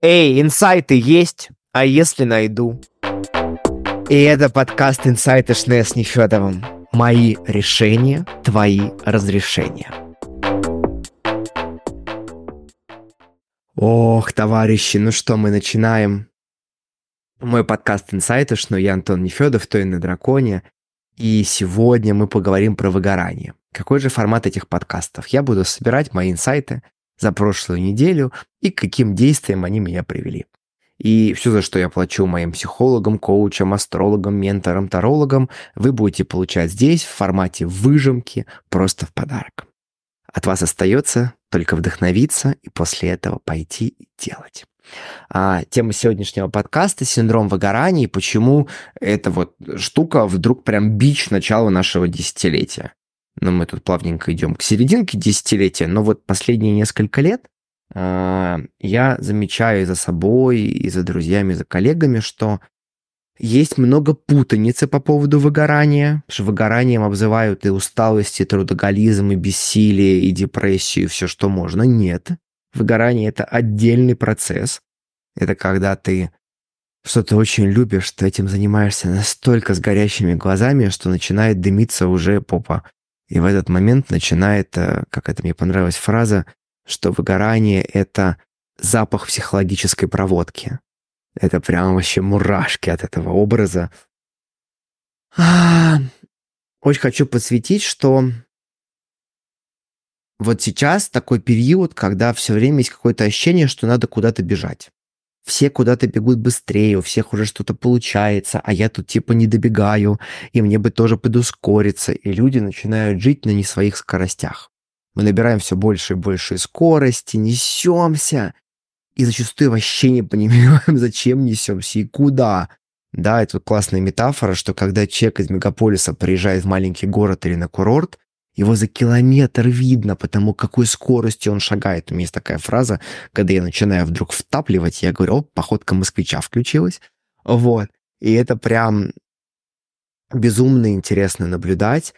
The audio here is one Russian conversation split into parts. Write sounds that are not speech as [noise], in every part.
Эй, инсайты есть? А если найду? И это подкаст «Инсайты Шне с Нефедовым». Мои решения, твои разрешения. Ох, товарищи, ну что, мы начинаем. Мой подкаст «Инсайты Шно», я Антон Нефедов, то на драконе. И сегодня мы поговорим про выгорание. Какой же формат этих подкастов? Я буду собирать мои инсайты за прошлую неделю и к каким действиям они меня привели. И все, за что я плачу моим психологам, коучам, астрологам, менторам, тарологам, вы будете получать здесь в формате выжимки просто в подарок. От вас остается только вдохновиться и после этого пойти и делать. А, тема сегодняшнего подкаста – синдром выгорания и почему эта вот штука вдруг прям бич начала нашего десятилетия. Ну, мы тут плавненько идем к серединке десятилетия, но вот последние несколько лет а, я замечаю за собой, и за друзьями, и за коллегами, что есть много путаницы по поводу выгорания, что выгоранием обзывают и усталость, и трудоголизм, и бессилие, и депрессию, и все, что можно. Нет. Выгорание – это отдельный процесс. Это когда ты что-то очень любишь, ты этим занимаешься настолько с горящими глазами, что начинает дымиться уже попа. И в этот момент начинает, э, как это мне понравилась фраза, что выгорание — это запах психологической проводки. Это прям вообще мурашки от этого образа. А, очень хочу подсветить, что вот сейчас такой период, когда все время есть какое-то ощущение, что надо куда-то бежать все куда-то бегут быстрее, у всех уже что-то получается, а я тут типа не добегаю, и мне бы тоже подускориться, и люди начинают жить на не своих скоростях. Мы набираем все больше и больше скорости, несемся, и зачастую вообще не [laughs] понимаем, зачем несемся и куда. Да, это классная метафора, что когда человек из мегаполиса приезжает в маленький город или на курорт, его за километр видно, потому какой скоростью он шагает. У меня есть такая фраза, когда я начинаю вдруг втапливать, я говорю, о, походка москвича включилась. Вот. И это прям безумно интересно наблюдать,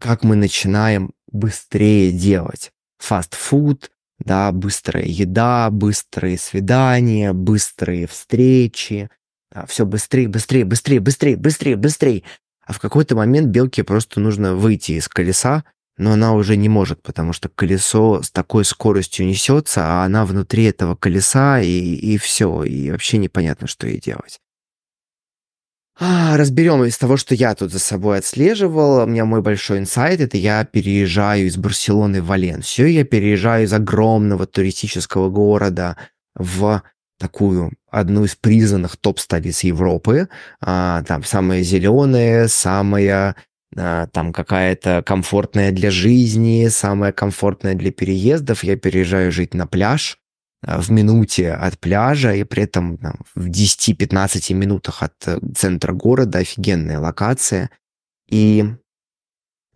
как мы начинаем быстрее делать. Фастфуд, да, быстрая еда, быстрые свидания, быстрые встречи. Да, все быстрее, быстрее, быстрее, быстрее, быстрее, быстрее. А в какой-то момент белке просто нужно выйти из колеса, но она уже не может, потому что колесо с такой скоростью несется, а она внутри этого колеса, и, и все, и вообще непонятно, что ей делать. А, разберем из того, что я тут за собой отслеживал. У меня мой большой инсайт – это я переезжаю из Барселоны в Валенсию. Я переезжаю из огромного туристического города в такую одну из признанных топ-столиц Европы. А, там самая зеленая, самая а, там какая-то комфортная для жизни, самая комфортная для переездов. Я переезжаю жить на пляж а, в минуте от пляжа и при этом там, в 10-15 минутах от э, центра города. Офигенная локация. И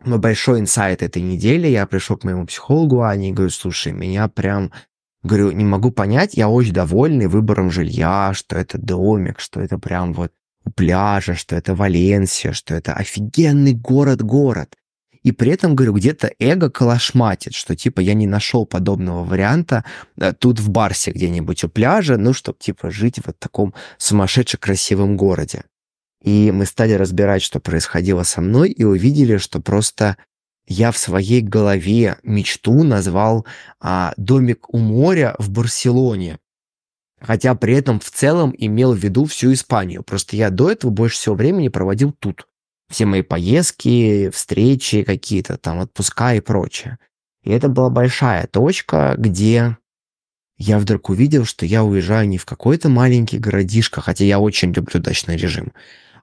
большой инсайт этой недели, я пришел к моему психологу Ане и говорю, слушай, меня прям Говорю, не могу понять, я очень довольный выбором жилья, что это домик, что это прям вот у пляжа, что это Валенсия, что это офигенный город-город. И при этом, говорю, где-то эго калашматит, что типа я не нашел подобного варианта э, тут в Барсе где-нибудь у пляжа, ну, чтобы типа жить в таком сумасшедше красивом городе. И мы стали разбирать, что происходило со мной, и увидели, что просто я в своей голове мечту назвал а, «Домик у моря» в Барселоне. Хотя при этом в целом имел в виду всю Испанию. Просто я до этого больше всего времени проводил тут. Все мои поездки, встречи какие-то, там отпуска и прочее. И это была большая точка, где я вдруг увидел, что я уезжаю не в какой-то маленький городишко, хотя я очень люблю дачный режим,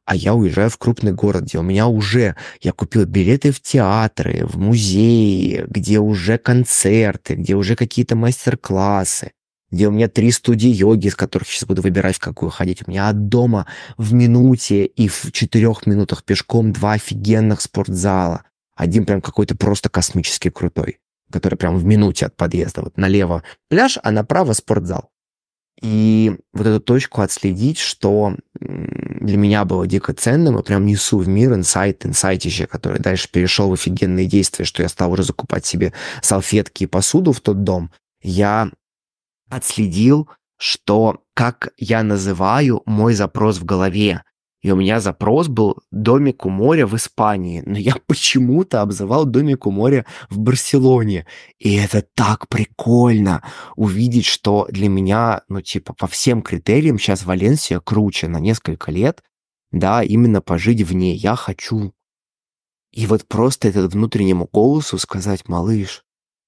а я уезжаю в крупный город, где у меня уже, я купил билеты в театры, в музеи, где уже концерты, где уже какие-то мастер-классы, где у меня три студии йоги, из которых сейчас буду выбирать, в какую ходить. У меня от дома в минуте и в четырех минутах пешком два офигенных спортзала. Один прям какой-то просто космически крутой, который прям в минуте от подъезда. Вот налево пляж, а направо спортзал. И вот эту точку отследить, что для меня было дико ценным, и прям несу в мир инсайт, инсайтище, который дальше перешел в офигенные действия, что я стал уже закупать себе салфетки и посуду в тот дом, я отследил что как я называю мой запрос в голове. И у меня запрос был домик у моря в Испании, но я [laughs] почему-то обзывал домик у моря в Барселоне. И это так прикольно увидеть, что для меня, ну типа по всем критериям сейчас Валенсия круче на несколько лет, да, именно пожить в ней я хочу. И вот просто этот внутреннему голосу сказать, малыш,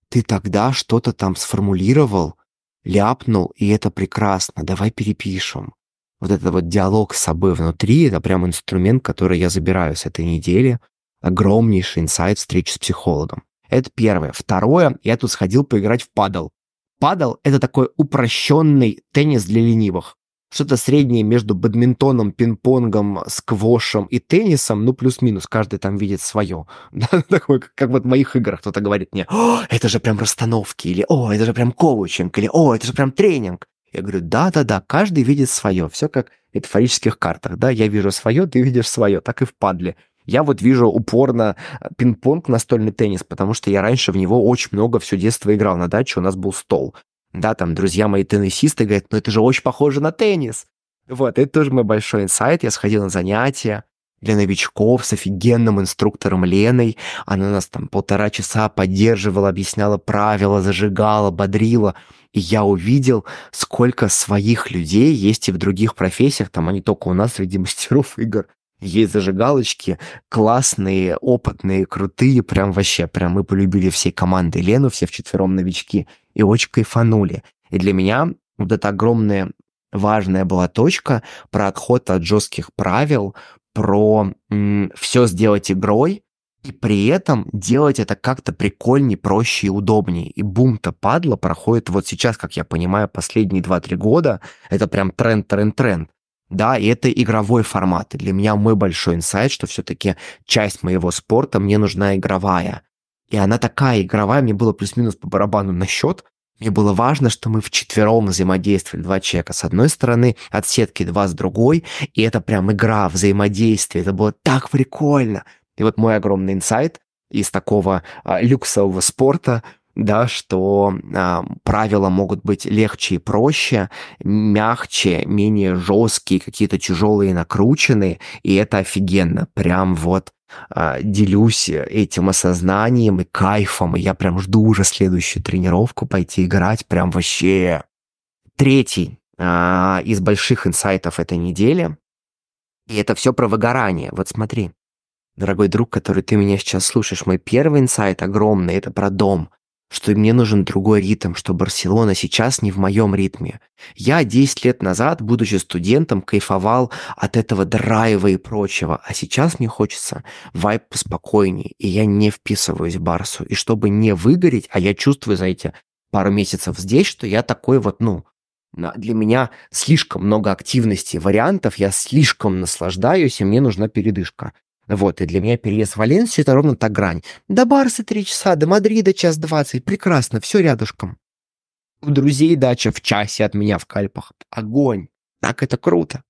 ты тогда что-то там сформулировал, ляпнул, и это прекрасно, давай перепишем. Вот этот вот диалог с собой внутри, это прям инструмент, который я забираю с этой недели. Огромнейший инсайт встречи с психологом. Это первое. Второе, я тут сходил поиграть в падал. Падал — это такой упрощенный теннис для ленивых что-то среднее между бадминтоном, пинг-понгом, сквошем и теннисом, ну, плюс-минус, каждый там видит свое. [laughs] Да, такой, как вот в моих играх кто-то говорит мне, о, это же прям расстановки, или о, это же прям коучинг, или о, это же прям тренинг. Я говорю, да-да-да, каждый видит свое, все как в метафорических картах, да, я вижу свое, ты видишь свое, так и в падле. Я вот вижу упорно пинг-понг, настольный теннис, потому что я раньше в него очень много все детство играл. На даче у нас был стол. Да, там друзья мои теннисисты говорят, ну это же очень похоже на теннис. Вот, это тоже мой большой инсайт. Я сходил на занятия для новичков с офигенным инструктором Леной. Она нас там полтора часа поддерживала, объясняла правила, зажигала, бодрила. И я увидел, сколько своих людей есть и в других профессиях, там они только у нас среди мастеров игр. Есть зажигалочки, классные, опытные, крутые, прям вообще, прям мы полюбили всей командой Лену, все вчетвером новички и очень кайфанули. И для меня вот эта огромная важная была точка про отход от жестких правил, про все сделать игрой, и при этом делать это как-то прикольнее, проще и удобнее. И бум-то падла проходит вот сейчас, как я понимаю, последние 2-3 года. Это прям тренд, тренд, тренд. Да, и это игровой формат. И для меня мой большой инсайт, что все-таки часть моего спорта мне нужна игровая. И она такая игровая, мне было плюс-минус по барабану на счет. Мне было важно, что мы вчетвером взаимодействовали, два человека с одной стороны, от сетки два с другой, и это прям игра, взаимодействие, это было так прикольно. И вот мой огромный инсайт из такого а, люксового спорта – да, что а, правила могут быть легче и проще, мягче, менее жесткие, какие-то тяжелые, накрученные, и это офигенно. Прям вот а, делюсь этим осознанием и кайфом, и я прям жду уже следующую тренировку пойти играть, прям вообще. Третий а, из больших инсайтов этой недели, и это все про выгорание. Вот смотри, дорогой друг, который ты меня сейчас слушаешь, мой первый инсайт огромный, это про дом что мне нужен другой ритм, что Барселона сейчас не в моем ритме. Я 10 лет назад, будучи студентом, кайфовал от этого драйва и прочего, а сейчас мне хочется вайп поспокойнее, и я не вписываюсь в Барсу. И чтобы не выгореть, а я чувствую за эти пару месяцев здесь, что я такой вот, ну, для меня слишком много активности, вариантов, я слишком наслаждаюсь, и мне нужна передышка. Вот, и для меня переезд в Валенсию – это ровно та грань. До Барса три часа, до Мадрида час двадцать. Прекрасно, все рядышком. У друзей дача в часе от меня в Кальпах. Огонь. Так это круто.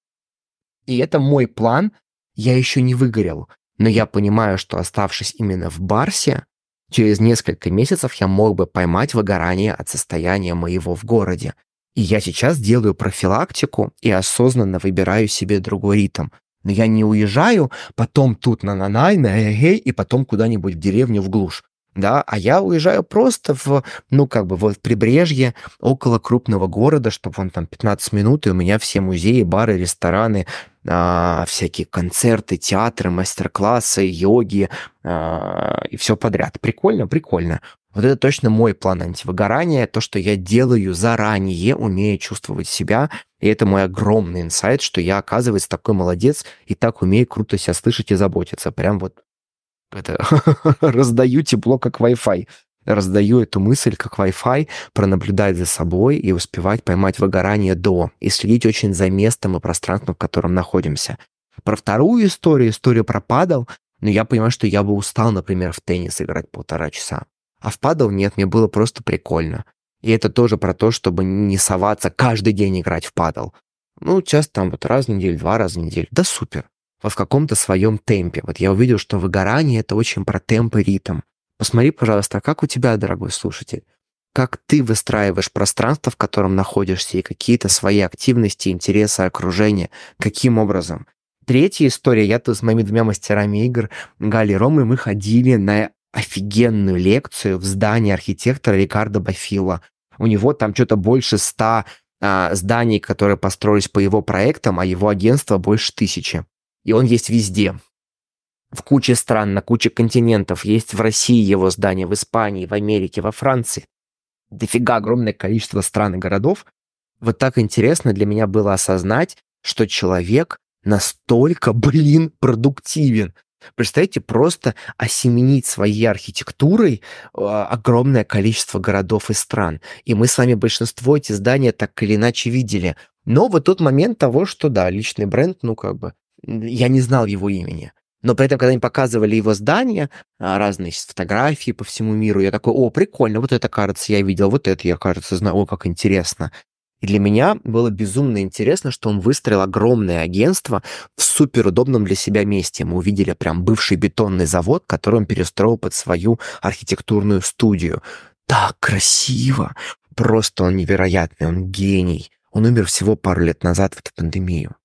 И это мой план. Я еще не выгорел. Но я понимаю, что оставшись именно в Барсе, через несколько месяцев я мог бы поймать выгорание от состояния моего в городе. И я сейчас делаю профилактику и осознанно выбираю себе другой ритм. Но я не уезжаю потом тут на Нанай, на Эгей и потом куда-нибудь в деревню в глушь. Да, а я уезжаю просто в, ну, как бы, вот прибрежье, около крупного города, чтобы он там 15 минут, и у меня все музеи, бары, рестораны, а, всякие концерты, театры, мастер-классы, йоги а, и все подряд. Прикольно, прикольно. Вот это точно мой план антивыгорания, то, что я делаю заранее, умея чувствовать себя, и это мой огромный инсайт, что я, оказывается, такой молодец и так умею круто себя слышать и заботиться. Прям вот это [laughs] раздаю тепло, как Wi-Fi. Раздаю эту мысль, как Wi-Fi, пронаблюдать за собой и успевать поймать выгорание до, и следить очень за местом и пространством, в котором находимся. Про вторую историю, историю про падал, но я понимаю, что я бы устал, например, в теннис играть полтора часа. А в падал нет, мне было просто прикольно. И это тоже про то, чтобы не соваться каждый день играть в падал. Ну, часто там вот раз в неделю, два раза в неделю. Да супер. Вот в каком-то своем темпе. Вот я увидел, что выгорание — это очень про темп и ритм. Посмотри, пожалуйста, как у тебя, дорогой слушатель? как ты выстраиваешь пространство, в котором находишься, и какие-то свои активности, интересы, окружение. Каким образом? Третья история. Я тут с моими двумя мастерами игр, Гали и Ромой, мы ходили на офигенную лекцию в здании архитектора Рикардо Бафила. У него там что-то больше ста а, зданий, которые построились по его проектам, а его агентство больше тысячи. И он есть везде. В куче стран, на куче континентов. Есть в России его здания, в Испании, в Америке, во Франции. Дофига огромное количество стран и городов. Вот так интересно для меня было осознать, что человек настолько, блин, продуктивен. Представьте, просто осеменить своей архитектурой э, огромное количество городов и стран. И мы с вами большинство эти здания так или иначе видели. Но вот тот момент того, что да, личный бренд, ну как бы, я не знал его имени. Но при этом, когда они показывали его здания, а, разные фотографии по всему миру, я такой, о, прикольно, вот это, кажется, я видел, вот это я, кажется, знаю, о, как интересно. И для меня было безумно интересно, что он выстроил огромное агентство в суперудобном для себя месте. Мы увидели прям бывший бетонный завод, который он перестроил под свою архитектурную студию. Так красиво! Просто он невероятный, он гений. Он умер всего пару лет назад в эту пандемию.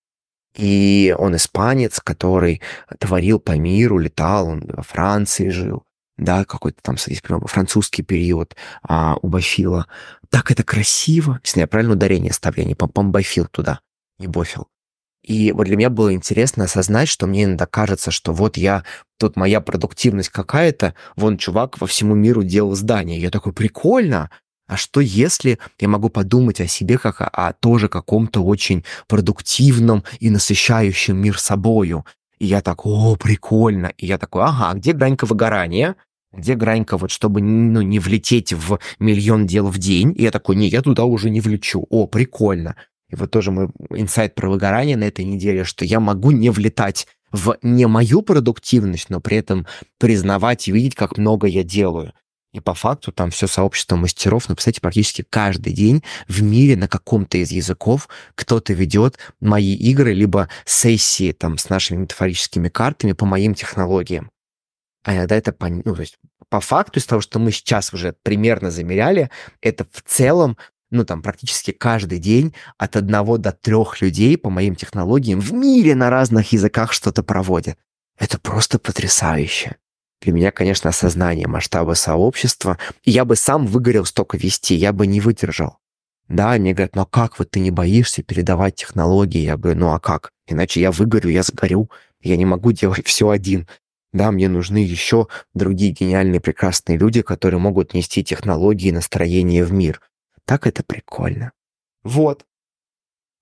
И он испанец, который творил по миру, летал, он во Франции жил да, какой-то там, есть прям французский период а, у Бафила. Так это красиво, если я правильно ударение ставлю, я не помбафил туда, не бофил. И вот для меня было интересно осознать, что мне иногда кажется, что вот я, тут моя продуктивность какая-то, вон чувак во всему миру делал здание. Я такой, прикольно, а что если я могу подумать о себе как о, о тоже каком-то очень продуктивном и насыщающем мир собою? И я так, о, прикольно. И я такой, ага, а где гранька выгорания? Где гранька вот, чтобы ну, не влететь в миллион дел в день? И я такой, не, я туда уже не влечу. О, прикольно. И вот тоже мой инсайт про выгорание на этой неделе, что я могу не влетать в не мою продуктивность, но при этом признавать и видеть, как много я делаю. И по факту там все сообщество мастеров, ну, представляете, практически каждый день в мире на каком-то из языков кто-то ведет мои игры, либо сессии там с нашими метафорическими картами по моим технологиям. А иногда это, по, ну, то есть по факту из того, что мы сейчас уже примерно замеряли, это в целом ну, там, практически каждый день от одного до трех людей по моим технологиям в мире на разных языках что-то проводят. Это просто потрясающе. Для меня, конечно, осознание масштаба сообщества. И я бы сам выгорел столько вести, я бы не выдержал. Да, мне говорят, ну а как вот ты не боишься передавать технологии? Я говорю, ну а как? Иначе я выгорю, я сгорю. Я не могу делать все один. Да, мне нужны еще другие гениальные, прекрасные люди, которые могут нести технологии и настроение в мир. Так это прикольно. Вот.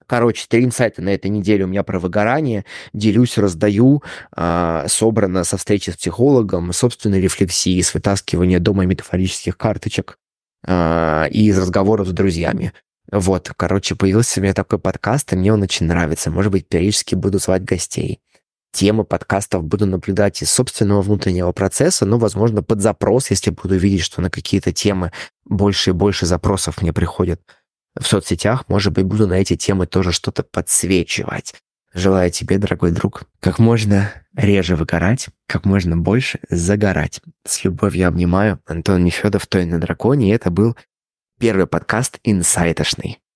Короче, три инсайта на этой неделе у меня про выгорание. Делюсь, раздаю. Э, собрано со встречи с психологом, собственной рефлексии, с вытаскивания дома метафорических карточек э, и из разговоров с друзьями. Вот, короче, появился у меня такой подкаст, и мне он очень нравится. Может быть, периодически буду звать гостей. Темы подкастов буду наблюдать из собственного внутреннего процесса, но, возможно, под запрос, если буду видеть, что на какие-то темы больше и больше запросов мне приходят в соцсетях, может быть, буду на эти темы тоже что-то подсвечивать. Желаю тебе, дорогой друг, как можно реже выгорать, как можно больше загорать. С любовью обнимаю. Антон Нефедов, Той на драконе. И это был первый подкаст «Инсайтошный».